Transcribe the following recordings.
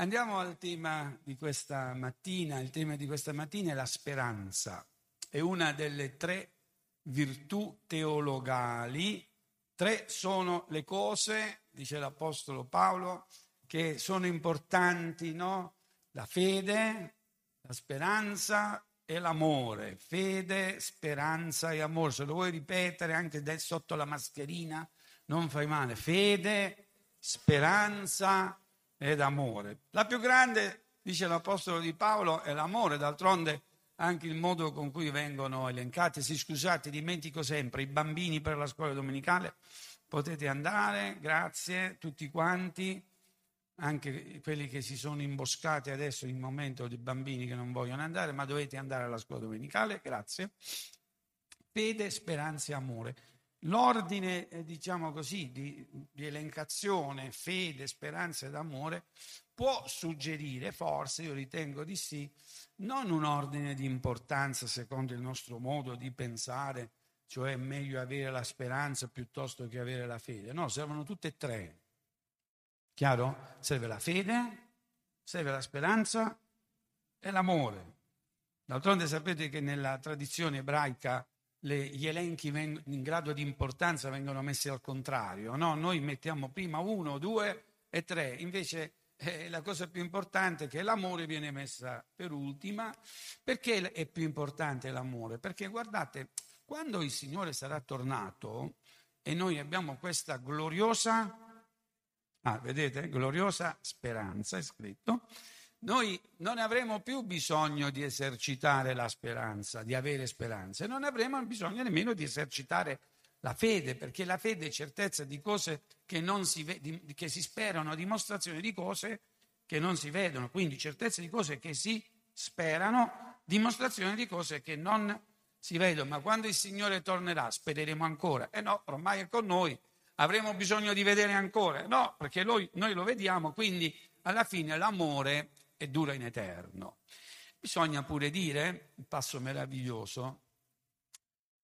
Andiamo al tema di questa mattina. Il tema di questa mattina è la speranza. È una delle tre virtù teologali. Tre sono le cose, dice l'Apostolo Paolo, che sono importanti, no? La fede, la speranza e l'amore. Fede, speranza e amore. Se lo vuoi ripetere anche sotto la mascherina, non fai male. Fede, speranza ed amore. La più grande, dice l'Apostolo di Paolo, è l'amore, d'altronde anche il modo con cui vengono elencati. Sì, scusate, dimentico sempre, i bambini per la scuola domenicale, potete andare, grazie, tutti quanti, anche quelli che si sono imboscati adesso in momento di bambini che non vogliono andare, ma dovete andare alla scuola domenicale, grazie. Fede, speranza e amore. L'ordine, eh, diciamo così, di, di, elencazione, fede, speranza ed amore può suggerire, forse, io ritengo di sì, non un ordine di importanza secondo il nostro modo di pensare, cioè è meglio avere la speranza piuttosto che avere la fede. No, servono tutte e tre. Chiaro? Serve la fede, serve la speranza e l'amore. D'altronde sapete che nella tradizione ebraica le, gli elenchi in grado di importanza vengono messi al contrario. No? Noi mettiamo prima uno, due e tre, invece eh, la cosa più importante è che l'amore viene messa per ultima. Perché è più importante l'amore? Perché guardate, quando il Signore sarà tornato e noi abbiamo questa gloriosa, ah, vedete, gloriosa speranza, è scritto, noi non avremo più bisogno di esercitare la speranza, di avere speranza, e non avremo bisogno nemmeno di esercitare la fede, perché la fede è certezza di cose che, si, di, che si sperano, dimostrazione di cose che non si vedono, quindi certezza di cose che si sperano, dimostrazione di cose che non si vedono. Ma quando il Signore tornerà, spereremo ancora. Eh no, ormai è con noi, avremo bisogno di vedere ancora. No, perché noi, noi lo vediamo, quindi alla fine l'amore e dura in eterno. Bisogna pure dire, un passo meraviglioso,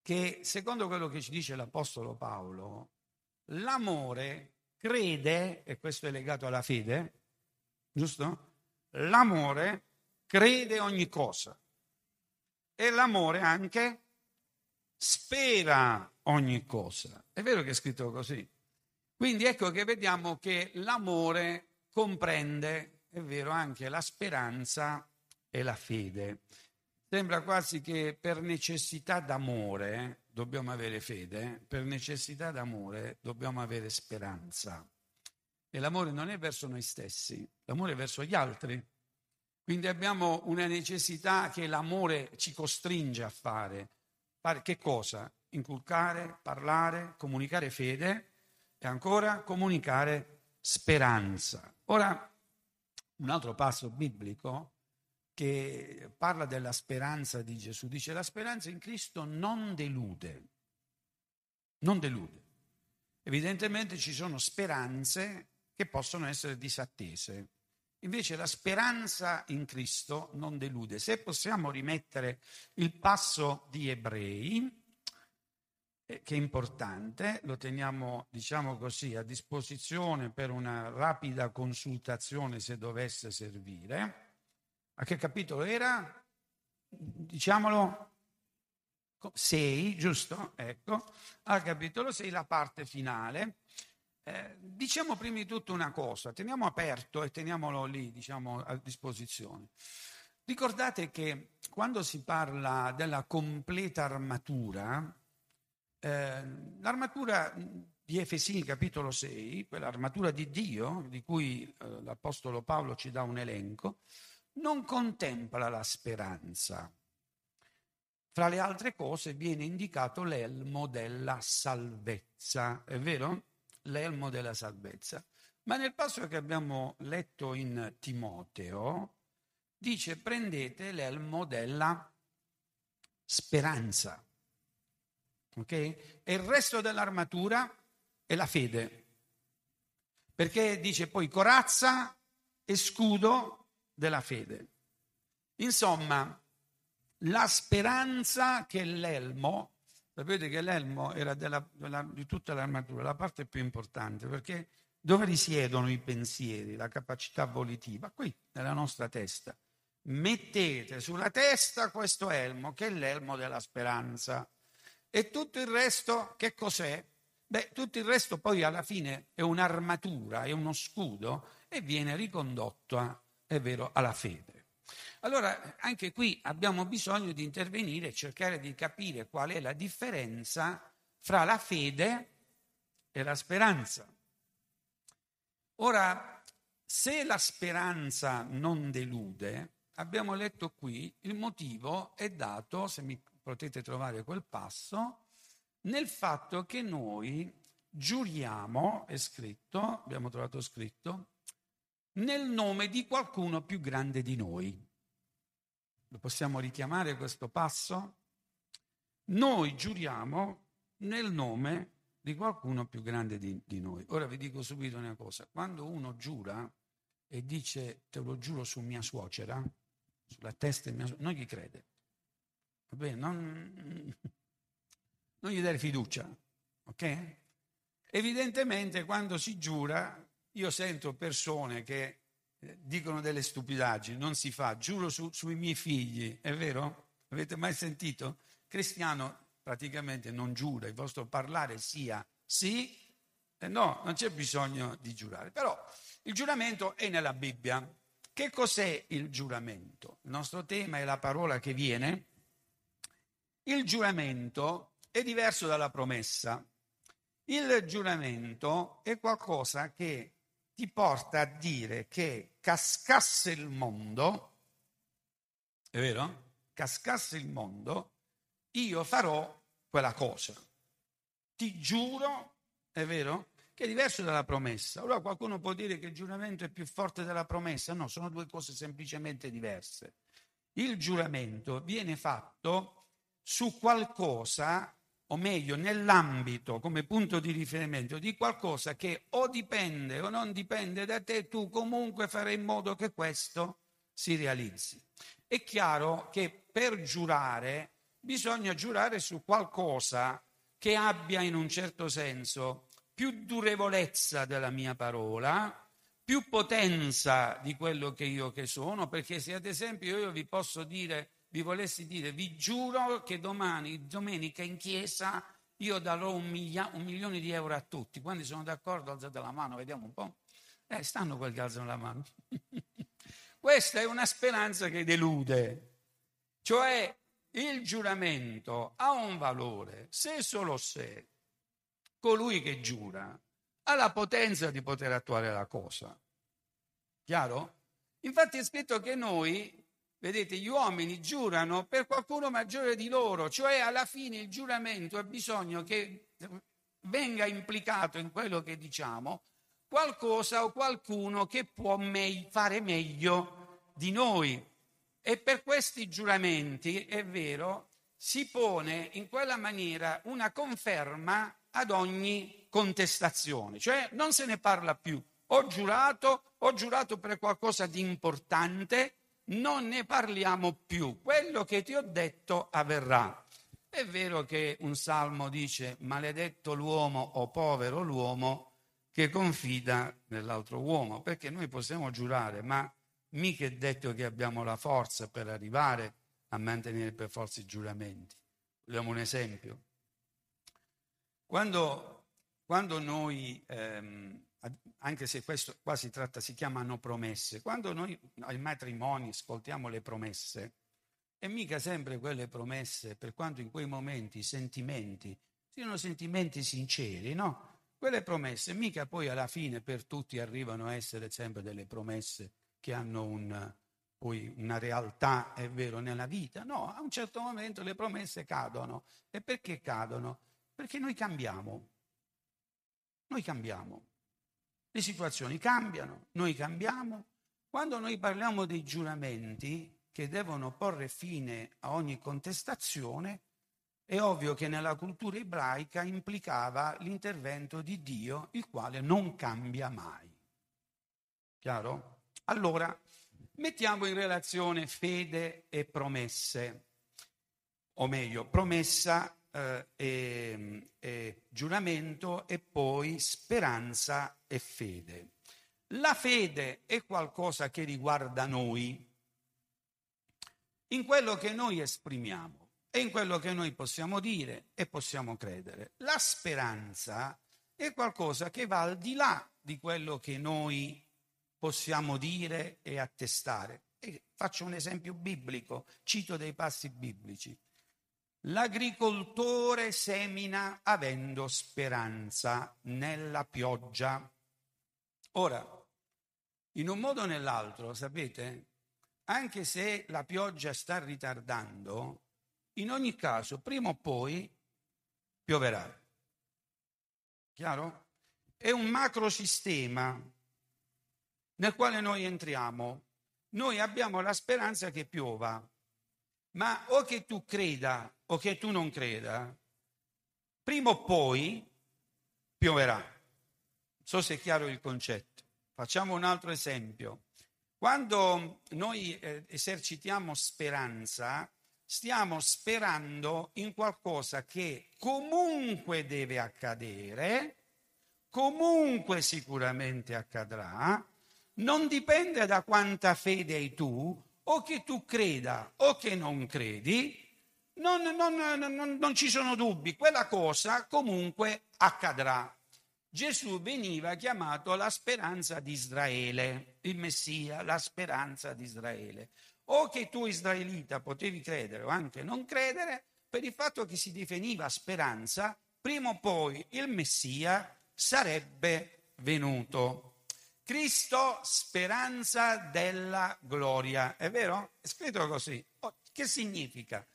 che secondo quello che ci dice l'Apostolo Paolo, l'amore crede, e questo è legato alla fede, giusto? L'amore crede ogni cosa e l'amore anche spera ogni cosa. È vero che è scritto così. Quindi ecco che vediamo che l'amore comprende è vero anche la speranza e la fede. Sembra quasi che per necessità d'amore dobbiamo avere fede, per necessità d'amore dobbiamo avere speranza. E l'amore non è verso noi stessi, l'amore è verso gli altri. Quindi abbiamo una necessità che l'amore ci costringe a fare. Fare che cosa? Inculcare, parlare, comunicare fede e ancora comunicare speranza. Ora, un altro passo biblico che parla della speranza di Gesù. Dice la speranza in Cristo non delude, non delude. Evidentemente ci sono speranze che possono essere disattese. Invece la speranza in Cristo non delude. Se possiamo rimettere il passo di Ebrei, eh, che è importante, lo teniamo, diciamo così, a disposizione per una rapida consultazione se dovesse servire. A che capitolo era? Diciamolo 6, giusto? Ecco, al capitolo 6 la parte finale. Eh, diciamo prima di tutto una cosa, teniamo aperto e teniamolo lì, diciamo, a disposizione. Ricordate che quando si parla della completa armatura, eh, l'armatura di Efesini capitolo 6, quell'armatura di Dio, di cui eh, l'Apostolo Paolo ci dà un elenco, non contempla la speranza. Fra le altre cose viene indicato l'elmo della salvezza, è vero? L'elmo della salvezza. Ma nel passo che abbiamo letto in Timoteo, dice prendete l'elmo della speranza. Ok? E il resto dell'armatura è la fede. Perché dice poi corazza e scudo della fede. Insomma, la speranza che l'elmo, sapete che l'elmo era della, della, di tutta l'armatura, la parte più importante, perché Dove risiedono i pensieri, la capacità volitiva? Qui, nella nostra testa. Mettete sulla testa questo elmo, che è l'elmo della speranza. E tutto il resto, che cos'è? Beh, tutto il resto poi alla fine è un'armatura, è uno scudo e viene ricondotto, a, è vero, alla fede. Allora, anche qui abbiamo bisogno di intervenire e cercare di capire qual è la differenza fra la fede e la speranza. Ora, se la speranza non delude, abbiamo letto qui, il motivo è dato, se mi potete trovare quel passo, nel fatto che noi giuriamo, è scritto, abbiamo trovato scritto, nel nome di qualcuno più grande di noi. Lo possiamo richiamare questo passo? Noi giuriamo nel nome di qualcuno più grande di, di, noi. Ora vi dico subito una cosa, quando uno giura e dice te lo giuro su mia suocera, sulla testa di mia suocera, non gli crede. Va bene, non, non gli dare fiducia, ok? Evidentemente quando si giura, io sento persone che eh, dicono delle stupidaggini, non si fa, giuro su, sui miei figli, è vero? Avete mai sentito? Cristiano praticamente non giura, il vostro parlare sia sì e no, non c'è bisogno di giurare. Però il giuramento è nella Bibbia. Che cos'è il giuramento? Il nostro tema è la parola che viene. Il giuramento è diverso dalla promessa. Il giuramento è qualcosa che ti porta a dire che cascasse il mondo, è vero? Cascasse il mondo, io farò quella cosa. Ti giuro, è vero, che è diverso dalla promessa. Allora qualcuno può dire che il giuramento è più forte della promessa. No, sono due cose semplicemente diverse. Il giuramento viene fatto su qualcosa, o meglio, nell'ambito, come punto di riferimento, di qualcosa che o dipende o non dipende da te, tu comunque farai in modo che questo si realizzi. È chiaro che per giurare bisogna giurare su qualcosa che abbia in un certo senso più durevolezza della mia parola, più potenza di quello che io che sono, perché se ad esempio io vi posso dire, vi volessi dire, vi giuro che domani, domenica in chiesa, io darò un, miglia, un milione di euro a tutti. Quando sono d'accordo, alzate la mano, vediamo un po'. Eh, stanno quelli che alzano la mano. Questa è una speranza che delude. Cioè, il giuramento ha un valore se e solo se colui che giura ha la potenza di poter attuare la cosa. Chiaro? Infatti è scritto che noi, vedete, gli uomini giurano per qualcuno maggiore di loro, cioè alla fine il giuramento ha bisogno che venga implicato in quello che diciamo qualcosa o qualcuno che può me- fare meglio di noi. E per questi giuramenti, è vero, si pone in quella maniera una conferma ad ogni contestazione, cioè non se ne parla più. Ho giurato, ho giurato per qualcosa di importante, non ne parliamo più. Quello che ti ho detto avverrà. È vero che un salmo dice maledetto l'uomo o povero l'uomo che confida nell'altro uomo, perché noi possiamo giurare, ma mica è detto che abbiamo la forza per arrivare a mantenere per forza i giuramenti. Vogliamo un esempio? Quando, quando noi, ehm, anche se questo qua si tratta, si chiamano promesse, quando noi ai matrimoni ascoltiamo le promesse, e mica sempre quelle promesse, per quanto in quei momenti i sentimenti siano sentimenti sinceri, no? Quelle promesse mica poi alla fine per tutti arrivano a essere sempre delle promesse che hanno un, poi una realtà, è vero, nella vita. No, a un certo momento le promesse cadono. E perché cadono? Perché noi cambiamo. Noi cambiamo. Le situazioni cambiano, noi cambiamo. Quando noi parliamo dei giuramenti che devono porre fine a ogni contestazione, è ovvio che nella cultura ebraica implicava l'intervento di Dio, il quale non cambia mai. Chiaro? Allora, mettiamo in relazione fede e promesse, o meglio, promessa, eh, e, e giuramento e poi speranza e fede. La fede è qualcosa che riguarda noi, in quello che noi esprimiamo e in quello che noi possiamo dire e possiamo credere. La speranza è qualcosa che va al di là di quello che noi possiamo dire e attestare. E faccio un esempio biblico, cito dei passi biblici. L'agricoltore semina avendo speranza nella pioggia. Ora, in un modo o nell'altro, sapete, anche se la pioggia sta ritardando, in ogni caso, prima o poi pioverà. Chiaro? È un macrosistema nel quale noi entriamo. Noi abbiamo la speranza che piova, ma o che tu creda o che tu non creda, prima o poi pioverà. Non so se è chiaro il concetto. Facciamo un altro esempio. Quando noi eh, esercitiamo speranza, stiamo sperando in qualcosa che comunque deve accadere, comunque sicuramente accadrà, non dipende da quanta fede hai tu, o che tu creda o che non credi, non, non, non, non ci sono dubbi, quella cosa comunque accadrà. Gesù veniva chiamato la speranza di Israele, il Messia, la speranza di Israele. O che tu israelita potevi credere o anche non credere, per il fatto che si definiva speranza, prima o poi il Messia sarebbe venuto. Cristo, speranza della gloria. È vero? È scritto così. Oh, che significa?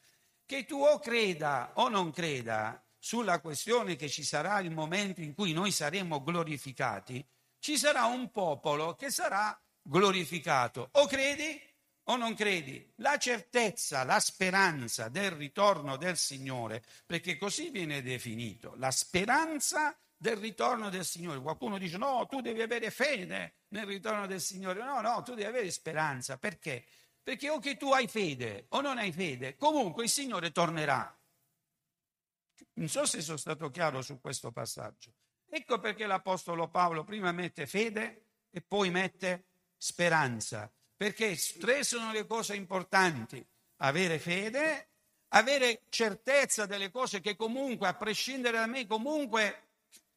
Che tu o creda o non creda sulla questione che ci sarà il momento in cui noi saremo glorificati, ci sarà un popolo che sarà glorificato. O credi o non credi? La certezza, la speranza del ritorno del Signore, perché così viene definito, la speranza del ritorno del Signore. Qualcuno dice no, tu devi avere fede nel ritorno del Signore. No, no, tu devi avere speranza. Perché? Perché o che tu hai fede o non hai fede, comunque il Signore tornerà. Non so se sono stato chiaro su questo passaggio. Ecco perché l'Apostolo Paolo prima mette fede e poi mette speranza. Perché tre sono le cose importanti. Avere fede, avere certezza delle cose che comunque, a prescindere da me, comunque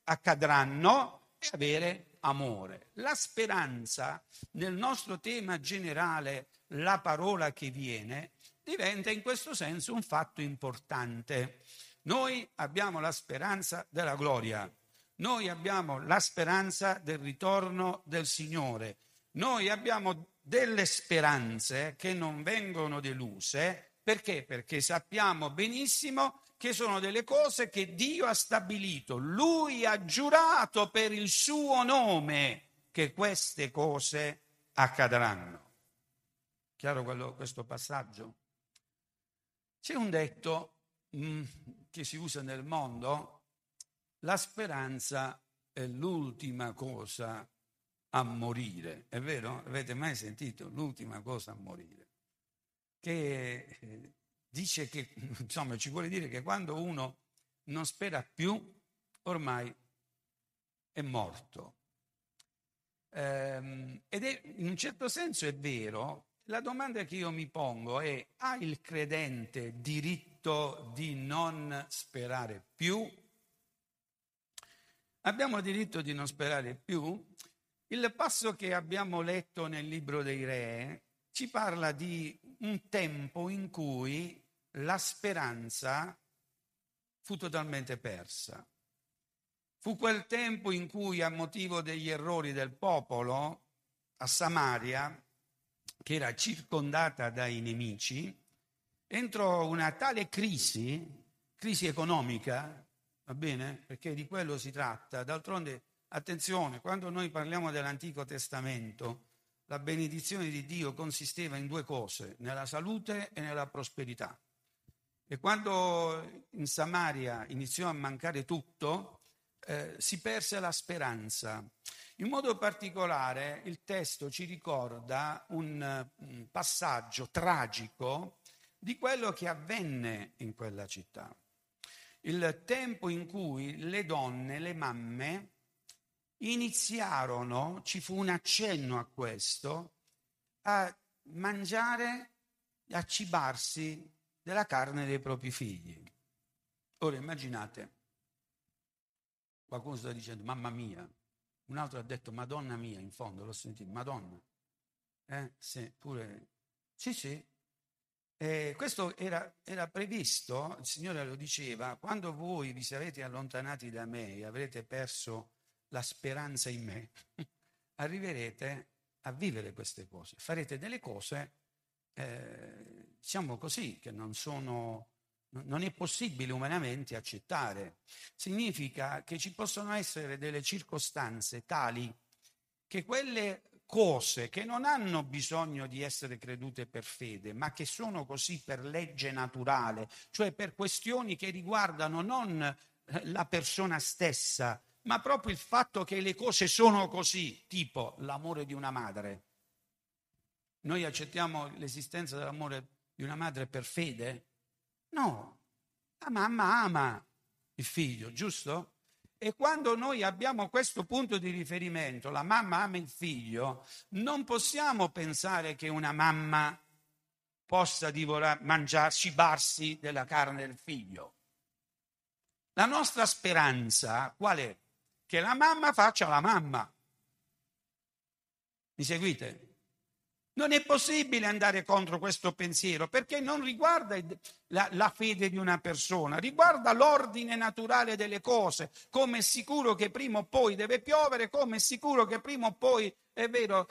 accadranno e avere amore. La speranza, nel nostro tema generale, la parola che viene, diventa in questo senso un fatto importante. Noi abbiamo la speranza della gloria, noi abbiamo la speranza del ritorno del Signore, noi abbiamo delle speranze che non vengono deluse, perché? Perché sappiamo benissimo che sono delle cose che Dio ha stabilito. Lui ha giurato per il suo nome che queste cose accadranno. Chiaro quello, questo passaggio? C'è un detto mm, che si usa nel mondo, la speranza è l'ultima cosa a morire. È vero? Avete mai sentito? L'ultima cosa a morire. Che eh, dice che, insomma, ci vuole dire che quando uno non spera più, ormai è morto. Ehm, ed è, in un certo senso è vero, la domanda che io mi pongo è, ha il credente diritto di non sperare più? Abbiamo diritto di non sperare più? Il passo che abbiamo letto nel libro dei re ci parla di un tempo in cui la speranza fu totalmente persa. Fu quel tempo in cui, a motivo degli errori del popolo, a Samaria, che era circondata dai nemici, entrò una tale crisi, crisi economica, va bene? Perché di quello si tratta. D'altronde, attenzione, quando noi parliamo dell'Antico Testamento, la benedizione di Dio consisteva in due cose, nella salute e nella prosperità. E quando in Samaria iniziò a mancare tutto, eh, si perse la speranza. In modo particolare il testo ci ricorda un, un passaggio tragico di quello che avvenne in quella città. il tempo in cui le donne, le mamme, iniziarono, ci fu un accenno a questo, a mangiare, a cibarsi della carne dei propri figli. Ora immaginate, qualcuno sta dicendo mamma mia, un altro ha detto madonna mia, in fondo l'ho sentito, madonna. Eh? Sì, pure... Sì, sì. Eh, questo era, era previsto, il Signore lo diceva, quando voi vi sarete allontanati da me e avrete perso la speranza in me, arriverete a vivere queste cose, farete delle cose, eh, diciamo così, che non sono, non è possibile umanamente accettare. Significa che ci possono essere delle circostanze tali che quelle cose che non hanno bisogno di essere credute per fede, ma che sono così per legge naturale, cioè per questioni che riguardano non eh, la persona stessa, ma proprio il fatto che le cose sono così, tipo l'amore di una madre. Noi accettiamo l'esistenza dell'amore di una madre per fede? No, la mamma ama il figlio, giusto? E quando noi abbiamo questo punto di riferimento, la mamma ama il figlio, non possiamo pensare che una mamma possa divorare, mangiare, cibarsi della carne del figlio. La nostra speranza qual è? che la mamma faccia la mamma. Mi seguite? Non è possibile andare contro questo pensiero perché non riguarda la, la, fede di una persona, riguarda l'ordine naturale delle cose, come è sicuro che prima o poi deve piovere, come è sicuro che prima o poi, è vero,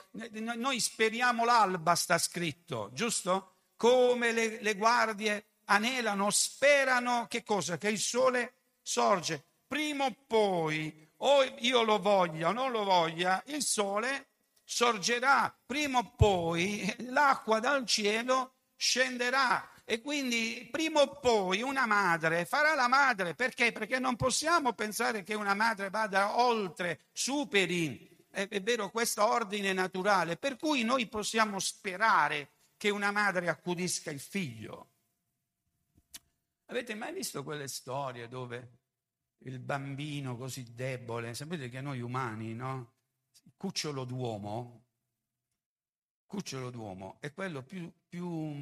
noi speriamo l'alba, sta scritto, giusto? Come le, le guardie anelano, sperano che cosa? Che il sole sorge. Prima o poi o io lo voglia o non lo voglia, il sole sorgerà, prima o poi l'acqua dal cielo scenderà e quindi prima o poi una madre farà la madre, perché? Perché non possiamo pensare che una madre vada oltre, superi, è, è vero, questo ordine naturale, per cui noi possiamo sperare che una madre accudisca il figlio. Avete mai visto quelle storie dove il bambino così debole, sapete che noi umani, no? Cucciolo d'uomo, cucciolo d'uomo è quello più, più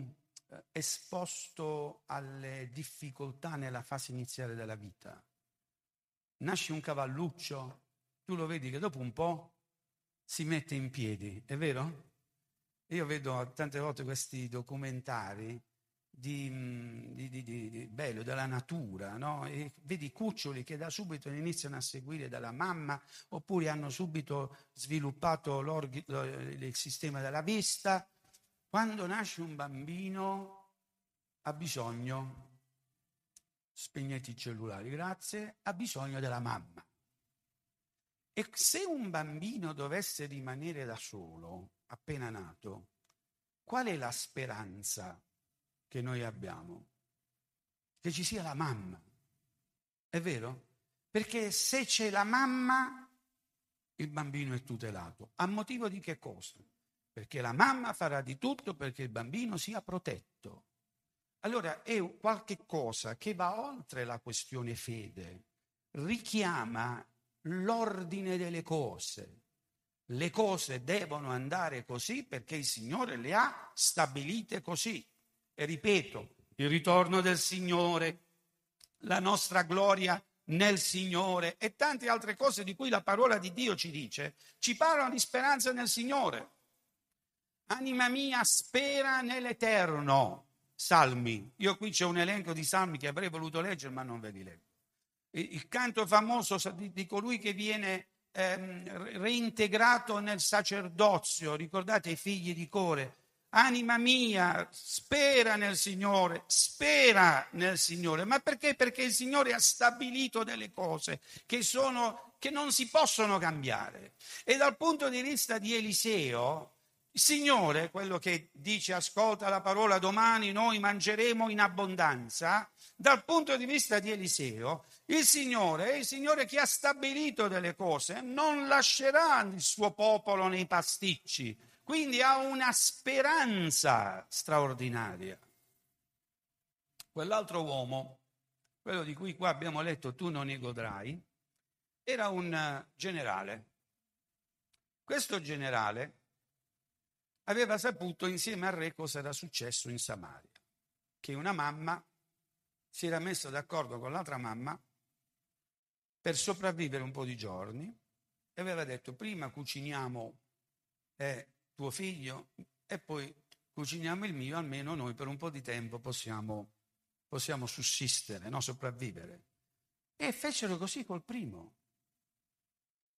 eh, esposto alle difficoltà nella fase iniziale della vita. Nasce un cavalluccio, tu lo vedi che dopo un po' si mette in piedi, è vero? Io vedo tante volte questi documentari di, di, di, di, bello, della natura, no? vedi cuccioli che da subito iniziano a seguire dalla mamma oppure hanno subito sviluppato il sistema della vista. Quando nasce un bambino ha bisogno, spegnete i cellulari, grazie, ha bisogno della mamma. E se un bambino dovesse rimanere da solo, appena nato, qual è la speranza che noi abbiamo, che ci sia la mamma. È vero? Perché se c'è la mamma, il bambino è tutelato. A motivo di che cosa? Perché la mamma farà di tutto perché il bambino sia protetto. Allora è qualche cosa che va oltre la questione fede, richiama l'ordine delle cose. Le cose devono andare così perché il Signore le ha stabilite così. E ripeto, il ritorno del Signore, la nostra gloria nel Signore e tante altre cose di cui la parola di Dio ci dice, ci parlano di speranza nel Signore. Anima mia spera nell'Eterno. Salmi. Io qui c'è un elenco di salmi che avrei voluto leggere, ma non ve li leggo. Il canto famoso di colui che viene ehm, reintegrato nel sacerdozio, ricordate i figli di Core, Anima mia, spera nel Signore, spera nel Signore. Ma perché? Perché il Signore ha stabilito delle cose che, sono, che non si possono cambiare. E dal punto di vista di Eliseo, il Signore, quello che dice ascolta la parola domani, noi mangeremo in abbondanza, dal punto di vista di Eliseo, il Signore è il Signore che ha stabilito delle cose, non lascerà il suo popolo nei pasticci quindi ha una speranza straordinaria. Quell'altro uomo quello di cui qua abbiamo letto tu non ne godrai, era un generale. Questo generale aveva saputo insieme al re cosa era successo in Samaria, che una mamma si era messa d'accordo con l'altra mamma per sopravvivere un po' di giorni e aveva detto prima cuciniamo eh, tuo figlio e poi cuciniamo il mio, almeno noi per un po' di tempo possiamo, possiamo sussistere, no? sopravvivere. E fecero così col primo.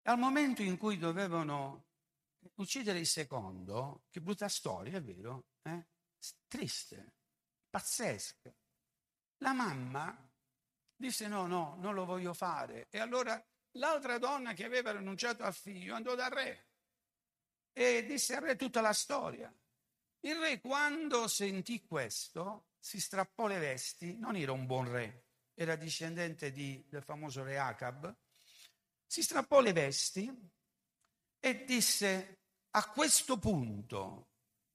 Al momento in cui dovevano uccidere il secondo, che brutta storia, è vero? Eh? Triste, pazzesca. La mamma disse no, no, non lo voglio fare. E allora l'altra donna che aveva rinunciato al figlio andò dal re e disse al re tutta la storia. Il re quando sentì questo si strappò le vesti, non era un buon re, era discendente di, del famoso re Acab, si strappò le vesti e disse a questo punto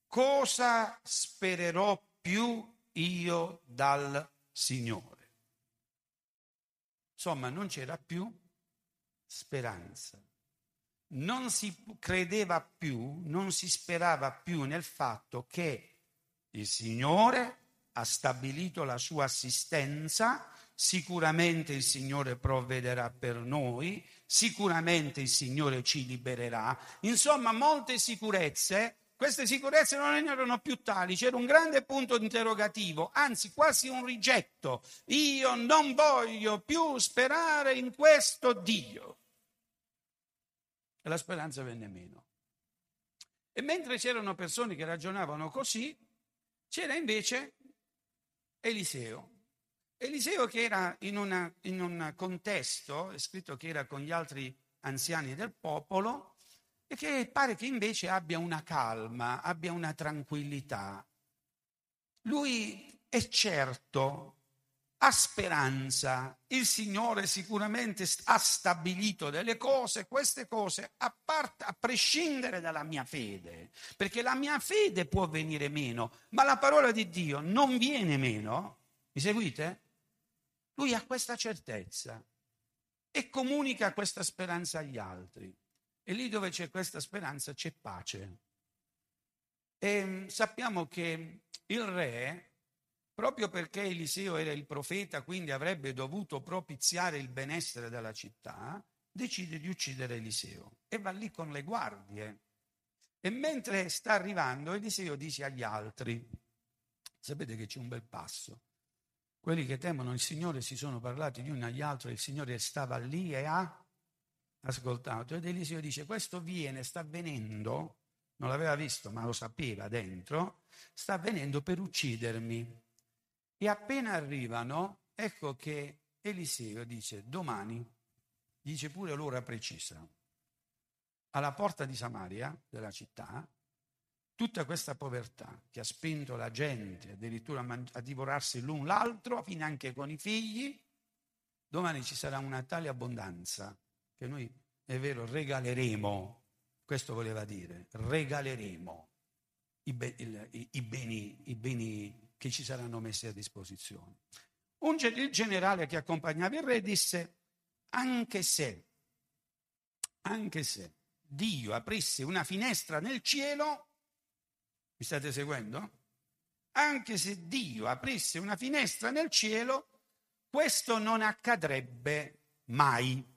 cosa spererò più io dal Signore? Insomma, non c'era più speranza. Non si credeva più, non si sperava più nel fatto che il Signore ha stabilito la sua assistenza, sicuramente il Signore provvederà per noi, sicuramente il Signore ci libererà. Insomma, molte sicurezze queste sicurezze non erano più tali, c'era un grande punto interrogativo, anzi quasi un rigetto. Io non voglio più sperare in questo Dio. E la speranza venne meno. E mentre c'erano persone che ragionavano così, c'era invece Eliseo. Eliseo che era in, una, in un contesto, è scritto che era con gli altri anziani del popolo, e che pare che invece abbia una calma, abbia una tranquillità. Lui è certo, ha speranza, il Signore sicuramente ha stabilito delle cose, queste cose a, part- a prescindere dalla mia fede, perché la mia fede può venire meno, ma la parola di Dio non viene meno. Mi seguite? Lui ha questa certezza e comunica questa speranza agli altri. E lì dove c'è questa speranza c'è pace. E mm, sappiamo che il re, proprio perché Eliseo era il profeta, quindi avrebbe dovuto propiziare il benessere della città, decide di uccidere Eliseo e va lì con le guardie. E mentre sta arrivando, Eliseo dice agli altri, sapete che c'è un bel passo, quelli che temono il Signore si sono parlati gli uni agli altri, il Signore stava lì e ha ascoltato. Ed Eliseo dice, questo viene, sta avvenendo, non l'aveva visto ma lo sapeva dentro, sta avvenendo per uccidermi. E appena arrivano, ecco che Eliseo dice, domani, dice pure l'ora precisa, alla porta di Samaria, della città, tutta questa povertà che ha spinto la gente addirittura a divorarsi l'un l'altro, fino anche con i figli, domani ci sarà una tale abbondanza che noi, è vero, regaleremo, questo voleva dire, regaleremo i, be- il, i, i, beni, i beni che ci saranno messi a disposizione. Un, il generale che accompagnava il re disse, anche se, anche se Dio aprisse una finestra nel cielo, mi state seguendo? Anche se Dio aprisse una finestra nel cielo, questo non accadrebbe mai.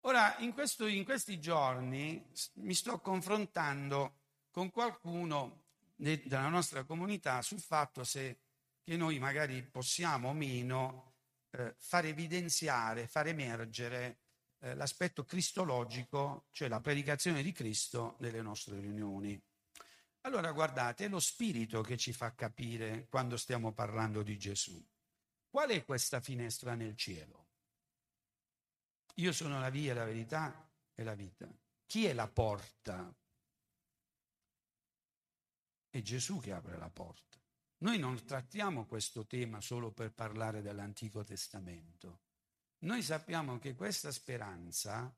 Ora, in, questo, in questi giorni mi sto confrontando con qualcuno della nostra comunità sul fatto se che noi magari possiamo o meno eh, far evidenziare, far emergere eh, l'aspetto cristologico, cioè la predicazione di Cristo nelle nostre riunioni. Allora guardate, è lo spirito che ci fa capire quando stiamo parlando di Gesù. Qual è questa finestra nel cielo? Io sono la via, la verità e la vita. Chi è la porta? È Gesù che apre la porta. Noi non trattiamo questo tema solo per parlare dell'Antico Testamento. Noi sappiamo che questa speranza,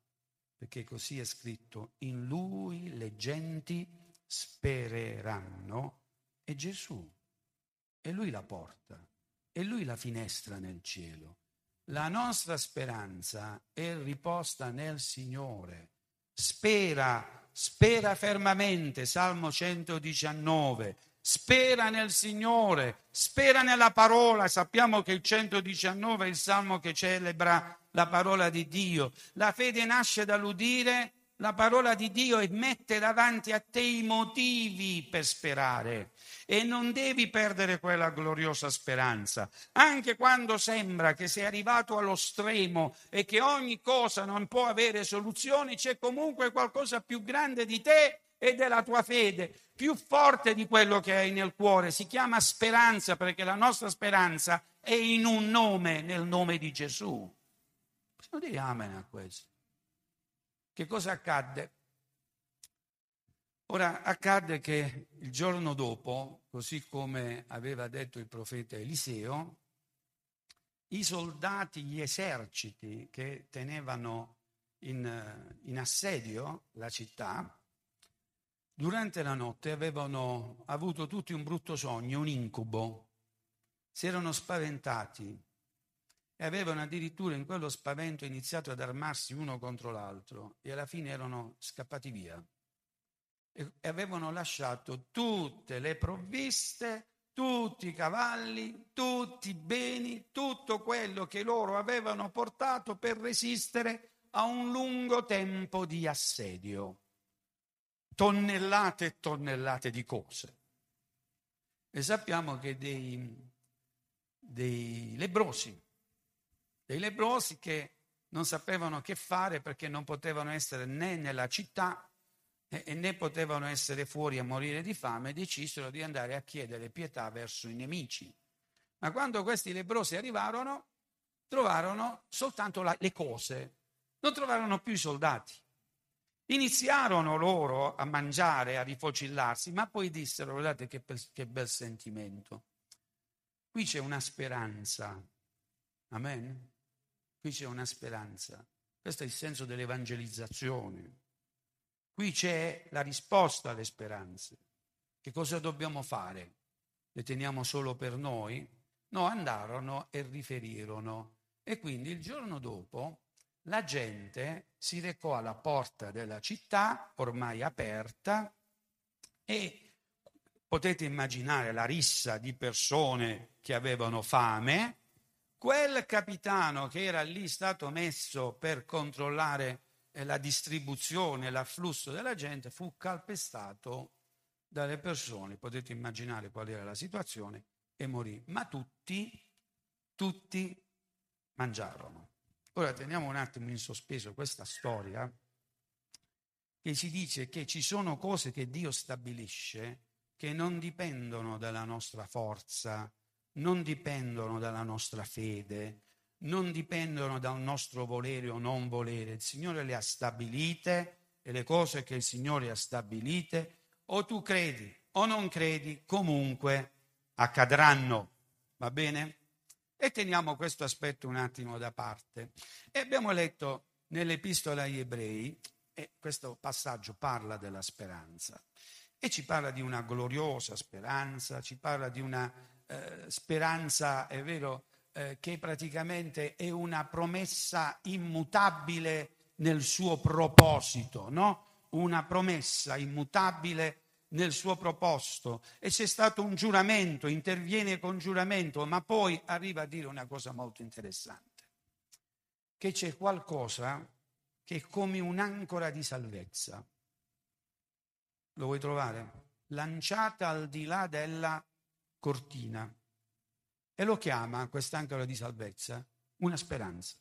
perché così è scritto, in lui le genti spereranno, è Gesù. È lui la porta. è Lui la finestra nel cielo. La nostra speranza è riposta nel Signore. Spera, spera fermamente, Salmo 119. Spera nel Signore, spera nella parola. Sappiamo che il 119 è il salmo che celebra la parola di Dio. La fede nasce dall'udire la parola di Dio e mette davanti a te i motivi per sperare e non devi perdere quella gloriosa speranza, anche quando sembra che sei arrivato allo stremo e che ogni cosa non può avere soluzioni, c'è comunque qualcosa più grande di te e della tua fede, più forte di quello che hai nel cuore. Si chiama speranza perché la nostra speranza è in un nome, nel nome di Gesù. Possiamo dire amen a questo. Che cosa accadde? Ora accadde che il giorno dopo, così come aveva detto il profeta Eliseo, i soldati, gli eserciti che tenevano in, in assedio la città, durante la notte avevano avuto tutti un brutto sogno, un incubo. Si erano spaventati avevano addirittura in quello spavento iniziato ad armarsi uno contro l'altro e alla fine erano scappati via e avevano lasciato tutte le provviste, tutti i cavalli, tutti i beni, tutto quello che loro avevano portato per resistere a un lungo tempo di assedio. Tonnellate e tonnellate di cose. E sappiamo che dei, dei lebrosi dei lebrosi che non sapevano che fare perché non potevano essere né nella città e né potevano essere fuori a morire di fame, decisero di andare a chiedere pietà verso i nemici. Ma quando questi lebrosi arrivarono, trovarono soltanto la, le cose, non trovarono più i soldati. Iniziarono loro a mangiare, a rifocillarsi, ma poi dissero, guardate che, che bel sentimento. Qui c'è una speranza. Amen. Qui c'è una speranza. Questo è il senso dell'evangelizzazione. Qui c'è la risposta alle speranze. Che cosa dobbiamo fare? Le teniamo solo per noi? No, andarono e riferirono. E quindi il giorno dopo la gente si recò alla porta della città, ormai aperta, e potete immaginare la rissa di persone che avevano fame, quel capitano che era lì stato messo per controllare eh, la distribuzione, l'afflusso della gente, fu calpestato dalle persone, potete immaginare qual era la situazione, e morì. Ma tutti, tutti mangiarono. Ora teniamo un attimo in sospeso questa storia che ci dice che ci sono cose che Dio stabilisce che non dipendono dalla nostra forza, non dipendono dalla nostra fede, non dipendono dal nostro volere o non volere. Il Signore le ha stabilite e le cose che il Signore ha stabilite, o tu credi o non credi, comunque accadranno. Va bene? E teniamo questo aspetto un attimo da parte. E abbiamo letto nell'Epistola agli Ebrei, e questo passaggio parla della speranza, e ci parla di una gloriosa speranza, ci parla di una eh, speranza, è vero, eh, che praticamente è una promessa immutabile nel suo proposito, no? Una promessa immutabile nel suo proposito e c'è stato un giuramento, interviene con giuramento, ma poi arriva a dire una cosa molto interessante, che c'è qualcosa che è come un'ancora di salvezza. Lo vuoi trovare? Lanciata al di là della cortina e lo chiama, quest'ancora di salvezza, una speranza.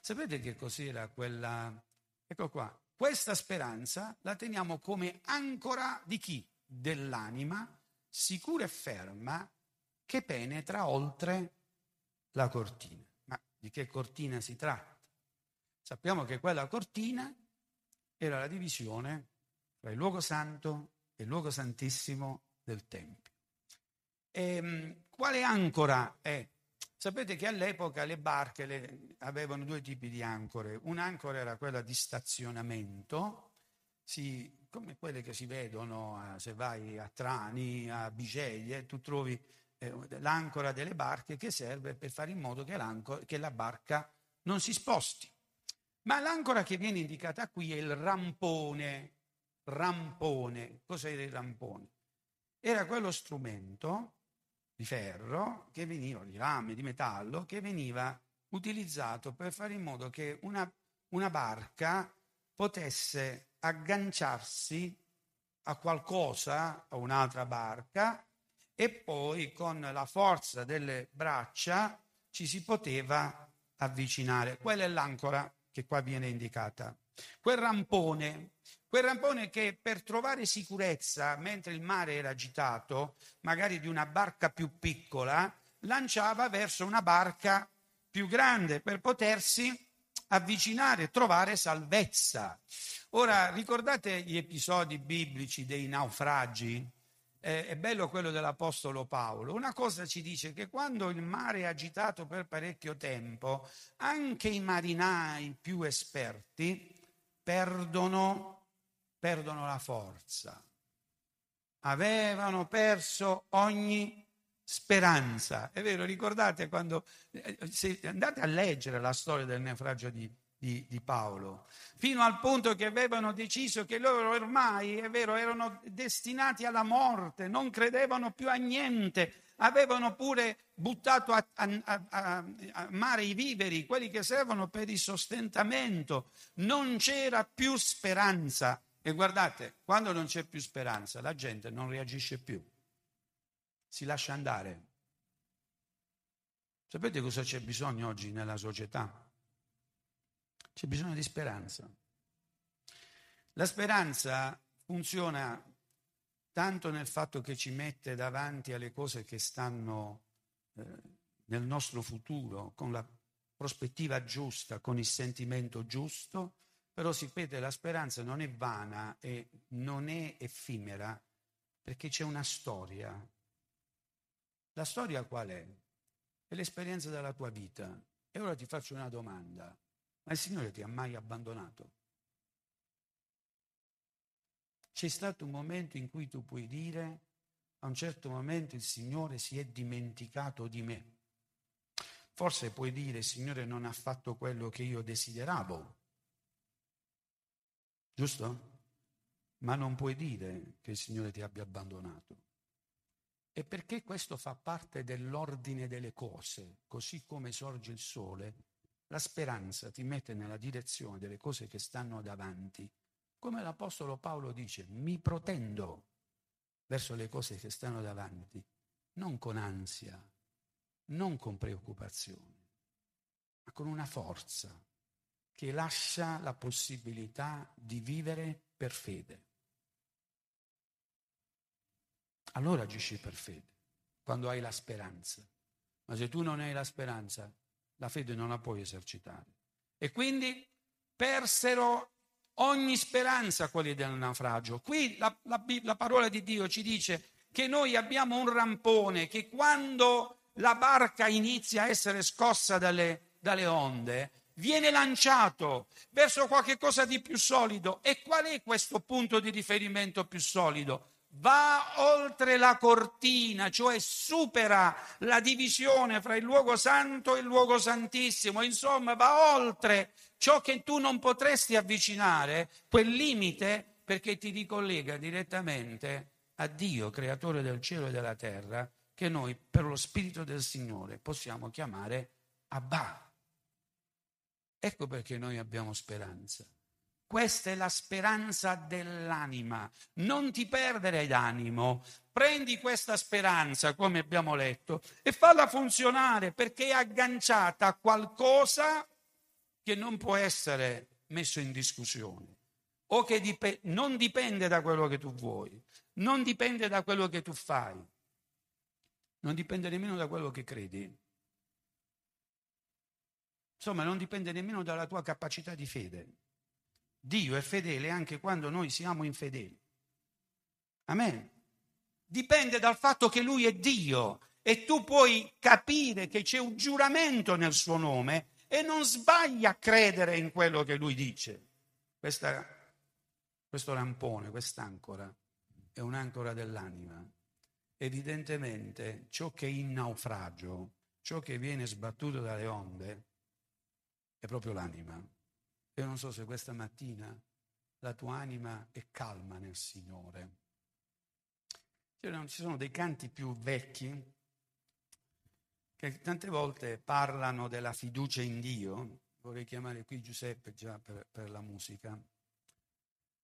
Sapete che cos'era quella? Ecco qua, questa speranza la teniamo come ancora di chi? Dell'anima sicura e ferma che penetra oltre la cortina. Ma di che cortina si tratta? Sappiamo che quella cortina era la divisione tra il luogo santo e il luogo santissimo del Tempio. E, ehm, quale ancora è? Sapete che all'epoca le barche le, avevano due tipi di ancore. Un'ancora era quella di stazionamento, si, come quelle che si vedono a, se vai a Trani, a Biceglie, tu trovi l'ancora delle barche che serve per fare in modo che, che la barca non si sposti. Ma l'ancora che viene indicata qui è il rampone. Rampone. Cos'è il rampone? Era quello strumento di ferro che veniva, di rame, di metallo, che veniva utilizzato per fare in modo che una, una barca potesse agganciarsi a qualcosa, a un'altra barca, e poi con la forza delle braccia ci si poteva avvicinare. Quella è l'ancora che qua viene indicata. Quel rampone, quel rampone che per trovare sicurezza mentre il mare era agitato, magari di una barca più piccola, lanciava verso una barca più grande per potersi avvicinare, trovare salvezza. Ora, ricordate gli episodi biblici dei naufragi? Eh, è bello quello dell'Apostolo Paolo. Una cosa ci dice che quando il mare è agitato per parecchio tempo, anche i marinai più esperti perdono, perdono la forza. Avevano perso ogni speranza. È vero, ricordate quando eh, se andate a leggere la storia del naufragio di, di, di, Paolo, fino al punto che avevano deciso che loro ormai, è vero, erano destinati alla morte, non credevano più a niente, avevano pure buttato a, a, a, a mare i viveri, quelli che servono per il sostentamento, non c'era più speranza. E guardate, quando non c'è più speranza, la gente non reagisce più si lascia andare. Sapete cosa c'è bisogno oggi nella società? C'è bisogno di speranza. La speranza funziona tanto nel fatto che ci mette davanti alle cose che stanno eh, nel nostro futuro, con la prospettiva giusta, con il sentimento giusto, però si sapete la speranza non è vana e non è effimera perché c'è una storia, la storia qual è? È l'esperienza della tua vita. E ora ti faccio una domanda. Ma il Signore ti ha mai abbandonato? C'è stato un momento in cui tu puoi dire, a un certo momento il Signore si è dimenticato di me. Forse puoi dire, il Signore non ha fatto quello che io desideravo. Giusto? Ma non puoi dire che il Signore ti abbia abbandonato. E perché questo fa parte dell'ordine delle cose, così come sorge il sole, la speranza ti mette nella direzione delle cose che stanno davanti. Come l'Apostolo Paolo dice, mi protendo verso le cose che stanno davanti, non con ansia, non con preoccupazione, ma con una forza che lascia la possibilità di vivere per fede allora agisci per fede, quando hai la speranza. Ma se tu non hai la speranza, la fede non la puoi esercitare. E quindi persero ogni speranza quelli del naufragio. Qui la, la, la parola di Dio ci dice che noi abbiamo un rampone che quando la barca inizia a essere scossa dalle, dalle onde, viene lanciato verso qualche cosa di più solido. E qual è questo punto di riferimento più solido? va oltre la cortina, cioè supera la divisione fra il luogo santo e il luogo santissimo, insomma va oltre ciò che tu non potresti avvicinare, quel limite perché ti ricollega direttamente a Dio, creatore del cielo e della terra, che noi per lo Spirito del Signore possiamo chiamare Abba. Ecco perché noi abbiamo speranza. Questa è la speranza dell'anima. Non ti perdere d'animo. Prendi questa speranza, come abbiamo letto, e falla funzionare perché è agganciata a qualcosa che non può essere messo in discussione o che dip- non dipende da quello che tu vuoi, non dipende da quello che tu fai, non dipende nemmeno da quello che credi. Insomma, non dipende nemmeno dalla tua capacità di fede. Dio è fedele anche quando noi siamo infedeli. Amen. Dipende dal fatto che Lui è Dio e tu puoi capire che c'è un giuramento nel suo nome e non sbagli a credere in quello che Lui dice. Questa, questo lampone, quest'ancora, è un'ancora dell'anima. evidentemente ciò che è in naufragio, ciò che viene sbattuto dalle onde, è proprio l'anima. Io non so se questa mattina la tua anima è calma nel Signore. Ci sono dei canti più vecchi che tante volte parlano della fiducia in Dio. Vorrei chiamare qui Giuseppe già per, per la musica.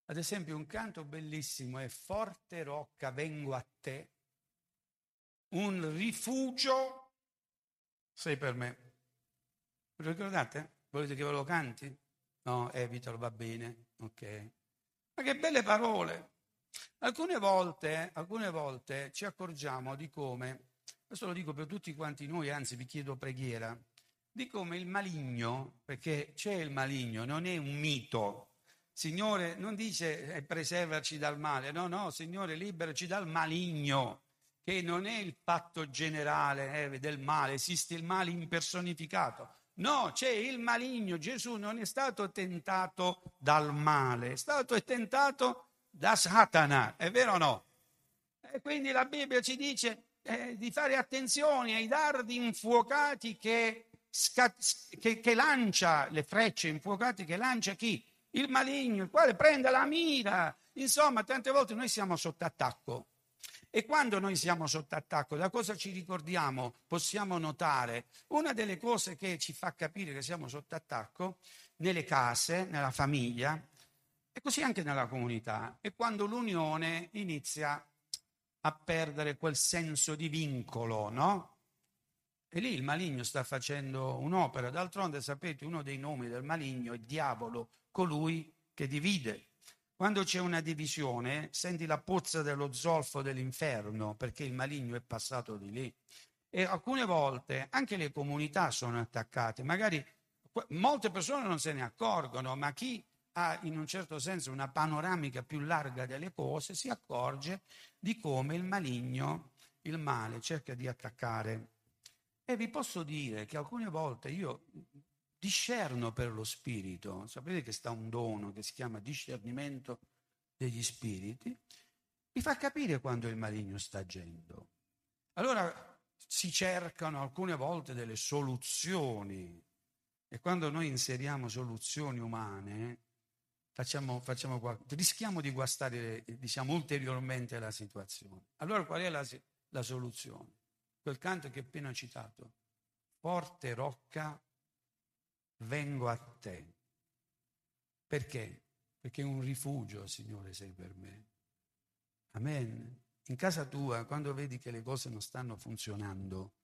Ad esempio un canto bellissimo è Forte rocca vengo a te, un rifugio sei per me. Ricordate? Volete che ve lo canti? No, evitalo, va bene. Ok. Ma che belle parole! Alcune volte, alcune volte ci accorgiamo di come, questo lo dico per tutti quanti noi, anzi vi chiedo preghiera, di come il maligno, perché c'è il maligno, non è un mito, Signore non dice eh, preservaci dal male, no, no, Signore liberaci dal maligno, che non è il patto generale eh, del male, esiste il male impersonificato. No, c'è il maligno. Gesù non è stato tentato dal male, è stato tentato da Satana, è vero o no? E quindi la Bibbia ci dice eh, di fare attenzione ai dardi infuocati che, scat- che, che lancia, le frecce infuocate che lancia chi? il maligno, il quale prende la mira. Insomma, tante volte noi siamo sotto attacco. E quando noi siamo sotto attacco, da cosa ci ricordiamo? Possiamo notare una delle cose che ci fa capire che siamo sotto attacco nelle case, nella famiglia e così anche nella comunità, è quando l'unione inizia a perdere quel senso di vincolo, no? E lì il maligno sta facendo un'opera. D'altronde, sapete, uno dei nomi del maligno è diavolo, colui che divide. Quando c'è una divisione, senti la pozza dello zolfo dell'inferno, perché il maligno è passato di lì. E alcune volte anche le comunità sono attaccate. Magari molte persone non se ne accorgono, ma chi ha in un certo senso una panoramica più larga delle cose si accorge di come il maligno, il male, cerca di attaccare. E vi posso dire che alcune volte io discerno per lo spirito, sapete che sta un dono che si chiama discernimento degli spiriti, mi fa capire quando il maligno sta agendo. Allora si cercano alcune volte delle soluzioni e quando noi inseriamo soluzioni umane facciamo, facciamo, rischiamo di guastare diciamo, ulteriormente la situazione. Allora qual è la, la soluzione? Quel canto che ho appena citato. Forte rocca vengo a te. Perché? Perché un rifugio, Signore, sei per me. Amen. In casa tua, quando vedi che le cose non stanno funzionando,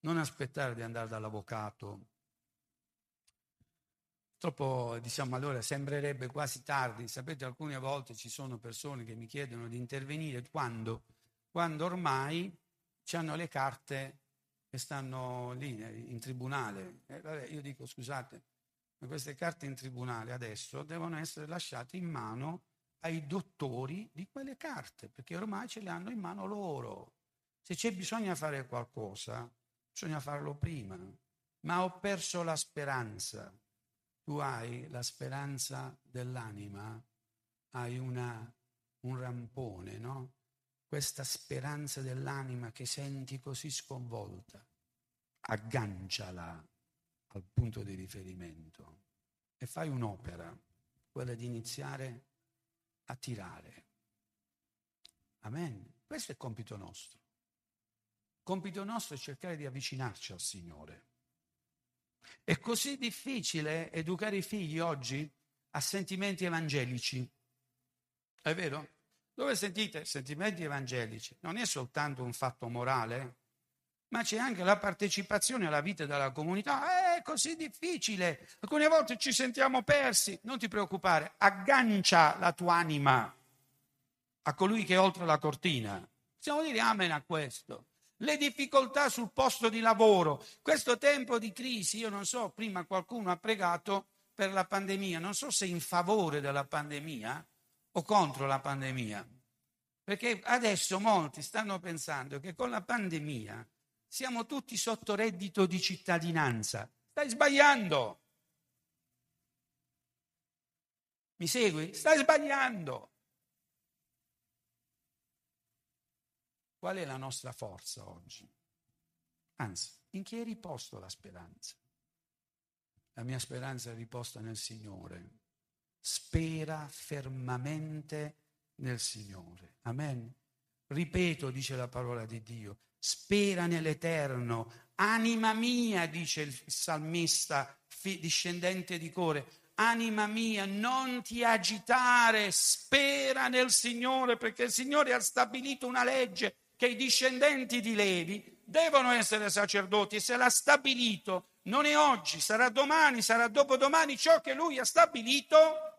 non aspettare di andare dall'avvocato. Troppo, diciamo, allora sembrerebbe quasi tardi. Sapete, alcune volte ci sono persone che mi chiedono di intervenire quando? Quando ormai hanno le carte che stanno lì in tribunale. Eh, vabbè, io dico scusate, ma queste carte in tribunale adesso devono essere lasciate in mano ai dottori di quelle carte, perché ormai ce le hanno in mano loro. Se c'è bisogno fare qualcosa, bisogna farlo prima. Ma ho perso la speranza. Tu hai la speranza dell'anima, hai una, un rampone, no? Questa speranza dell'anima che senti così sconvolta, agganciala al punto di riferimento e fai un'opera, quella di iniziare a tirare. Amen. Questo è il compito nostro. Il compito nostro è cercare di avvicinarci al Signore. È così difficile educare i figli oggi a sentimenti evangelici. È vero? Dove sentite sentimenti evangelici? Non è soltanto un fatto morale, ma c'è anche la partecipazione alla vita della comunità. È così difficile. Alcune volte ci sentiamo persi. Non ti preoccupare, aggancia la tua anima a colui che è oltre la cortina. Possiamo dire amen a questo. Le difficoltà sul posto di lavoro, questo tempo di crisi, io non so, prima qualcuno ha pregato per la pandemia, non so se in favore della pandemia, o contro la pandemia. Perché adesso molti stanno pensando che con la pandemia siamo tutti sotto reddito di cittadinanza. Stai sbagliando. Mi segui? Stai sbagliando. Qual è la nostra forza oggi? Anzi, in chi è riposto la speranza? La mia speranza è riposta nel Signore. Spera fermamente nel Signore. Amen. Ripeto, dice la parola di Dio, spera nell'Eterno. Anima mia, dice il salmista discendente di Core, anima mia, non ti agitare, spera nel Signore, perché il Signore ha stabilito una legge che i discendenti di Levi devono essere sacerdoti, se l'ha stabilito non è oggi, sarà domani, sarà dopodomani, ciò che lui ha stabilito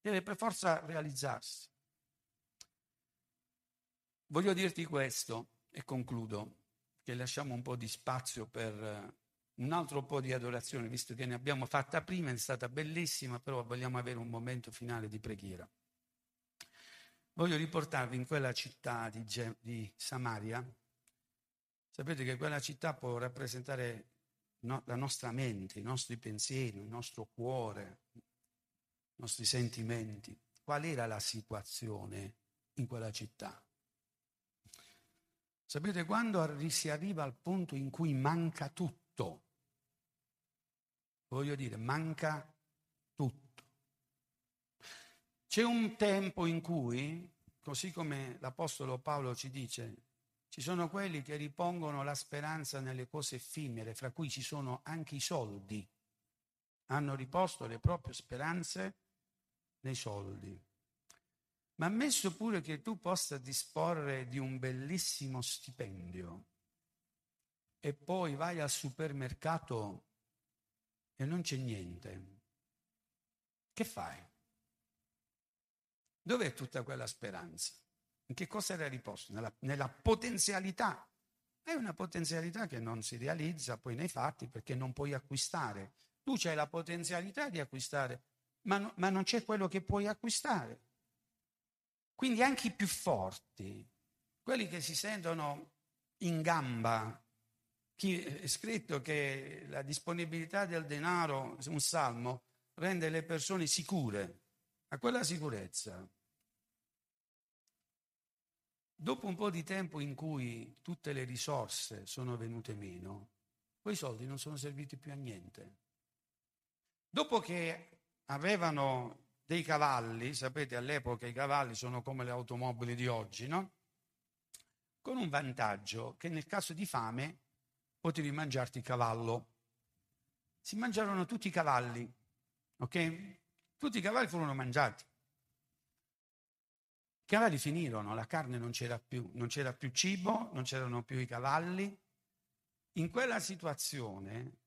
deve per forza realizzarsi. Voglio dirti questo e concludo, che lasciamo un po' di spazio per eh, un altro po' di adorazione, visto che ne abbiamo fatta prima, è stata bellissima, però vogliamo avere un momento finale di preghiera. Voglio riportarvi in quella città di, Ge- di Samaria. Sapete che quella città può rappresentare no, la nostra mente, i nostri pensieri, il nostro cuore, nostri sentimenti. Qual era la situazione in quella città? Sapete, quando si arriva al punto in cui manca tutto, voglio dire, manca tutto. C'è un tempo in cui, così come l'Apostolo Paolo ci dice, ci sono quelli che ripongono la speranza nelle cose effimere, fra cui ci sono anche i soldi. Hanno riposto le proprie speranze nei soldi. Ma ammesso pure che tu possa disporre di un bellissimo stipendio e poi vai al supermercato e non c'è niente, che fai? Dov'è tutta quella speranza? In che cosa era riposto? Nella, nella potenzialità. È una potenzialità che non si realizza poi nei fatti perché non puoi acquistare. Tu hai la potenzialità di acquistare, ma, ma non c'è quello che puoi acquistare. Quindi anche i più forti, quelli che si sentono in gamba, chi è scritto che la disponibilità del denaro, un salmo, rende le persone sicure, a quella sicurezza. Dopo un po' di tempo in cui tutte le risorse sono venute meno, quei soldi non sono serviti più a niente. Dopo che avevano dei cavalli, sapete all'epoca i cavalli sono come le automobili di oggi, no? Con un vantaggio che nel caso di fame potevi mangiarti il cavallo. Si mangiarono tutti i cavalli, ok? Tutti i cavalli furono mangiati. I cavalli finirono, la carne non c'era più, non c'era più cibo, non c'erano più i cavalli. In quella situazione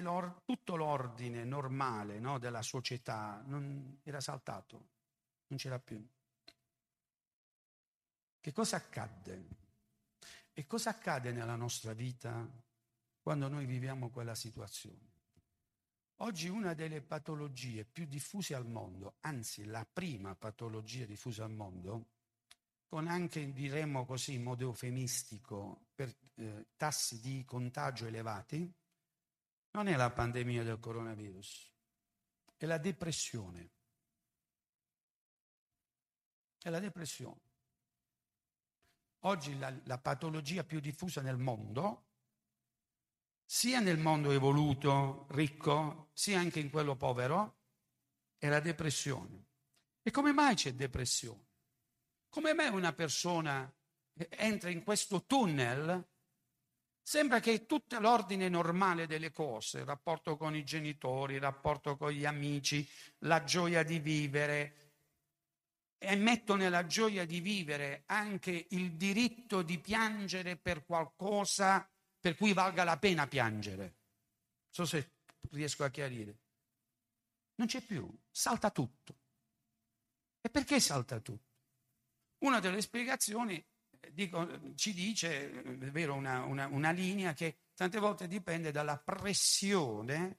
l'or- tutto l'ordine normale no, della società non, era saltato, non c'era più. Che cosa accadde? E cosa accade nella nostra vita quando noi viviamo quella situazione? Oggi una delle patologie più diffuse al mondo, anzi la prima patologia diffusa al mondo, con anche, diremmo così, in modo eufemistico, per eh, tassi di contagio elevati, non è la pandemia del coronavirus, è la depressione. È la depressione. Oggi la, la patologia più diffusa nel mondo, sia nel mondo evoluto, ricco, sia anche in quello povero, è la depressione. E come mai c'è depressione? Come mai una persona entra in questo tunnel Sembra che tutto l'ordine normale delle cose, il rapporto con i genitori, il rapporto con gli amici, la gioia di vivere, e metto nella gioia di vivere anche il diritto di piangere per qualcosa per cui valga la pena piangere. Non so se riesco a chiarire. Non c'è più, salta tutto. E perché salta tutto? Una delle spiegazioni dico, ci dice, è vero, una, una, una linea che tante volte dipende dalla pressione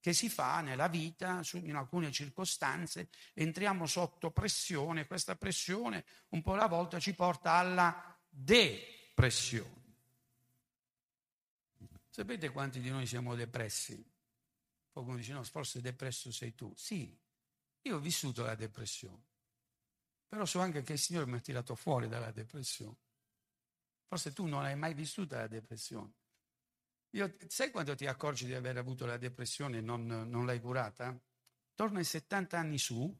che si fa nella vita, in alcune circostanze, entriamo sotto pressione, questa pressione un po' alla volta ci porta alla depressione. Sapete quanti di noi siamo depressi? Qualcuno dice no, forse depresso sei tu. Sì, io ho vissuto la depressione, però so anche che il Signore mi ha tirato fuori dalla depressione. Forse tu non hai mai vissuto la depressione. Io, sai quando ti accorgi di aver avuto la depressione e non, non l'hai curata? Torno ai 70 anni su,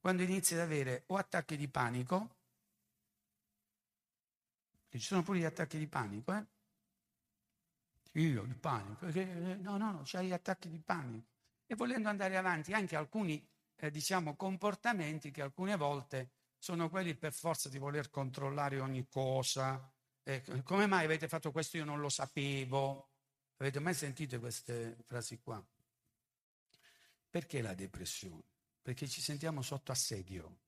quando inizi ad avere o attacchi di panico, ci sono pure gli attacchi di panico, eh? Io, il panico, eh, no, no, no, c'hai gli attacchi di panico. E volendo andare avanti, anche alcuni, eh, diciamo, comportamenti che alcune volte sono quelli per forza di voler controllare ogni cosa. Eh, come mai avete fatto questo? Io non lo sapevo. Avete mai sentito queste frasi qua? Perché la depressione? perché ci sentiamo sotto assedio.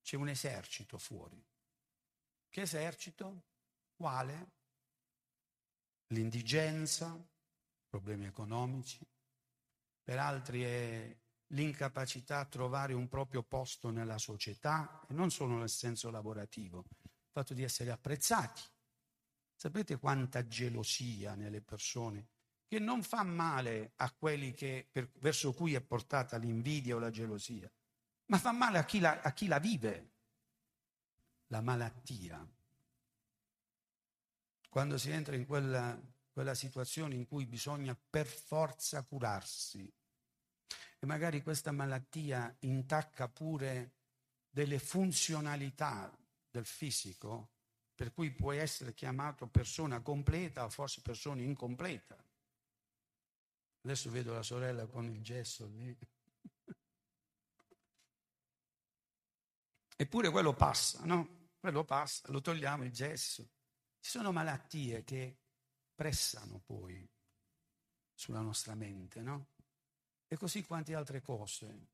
C'è un esercito fuori. Che esercito? Quale? L'indigenza, problemi economici, per altri è l'incapacità a trovare un proprio posto nella società e non solo nel senso lavorativo, il fatto di essere apprezzati. Sapete quanta gelosia nelle persone che non fa male a quelli che, per, verso cui è portata l'invidia o la gelosia, ma fa male a chi la, a chi la vive. La malattia. Quando si entra in quella, quella situazione in cui bisogna per forza curarsi e magari questa malattia intacca pure delle funzionalità del fisico, per cui puoi essere chiamato persona completa o forse persona incompleta. Adesso vedo la sorella con il gesso lì. Eppure quello passa, no? Quello passa, lo togliamo il gesso. Ci sono malattie che pressano poi sulla nostra mente, no? E così quante altre cose.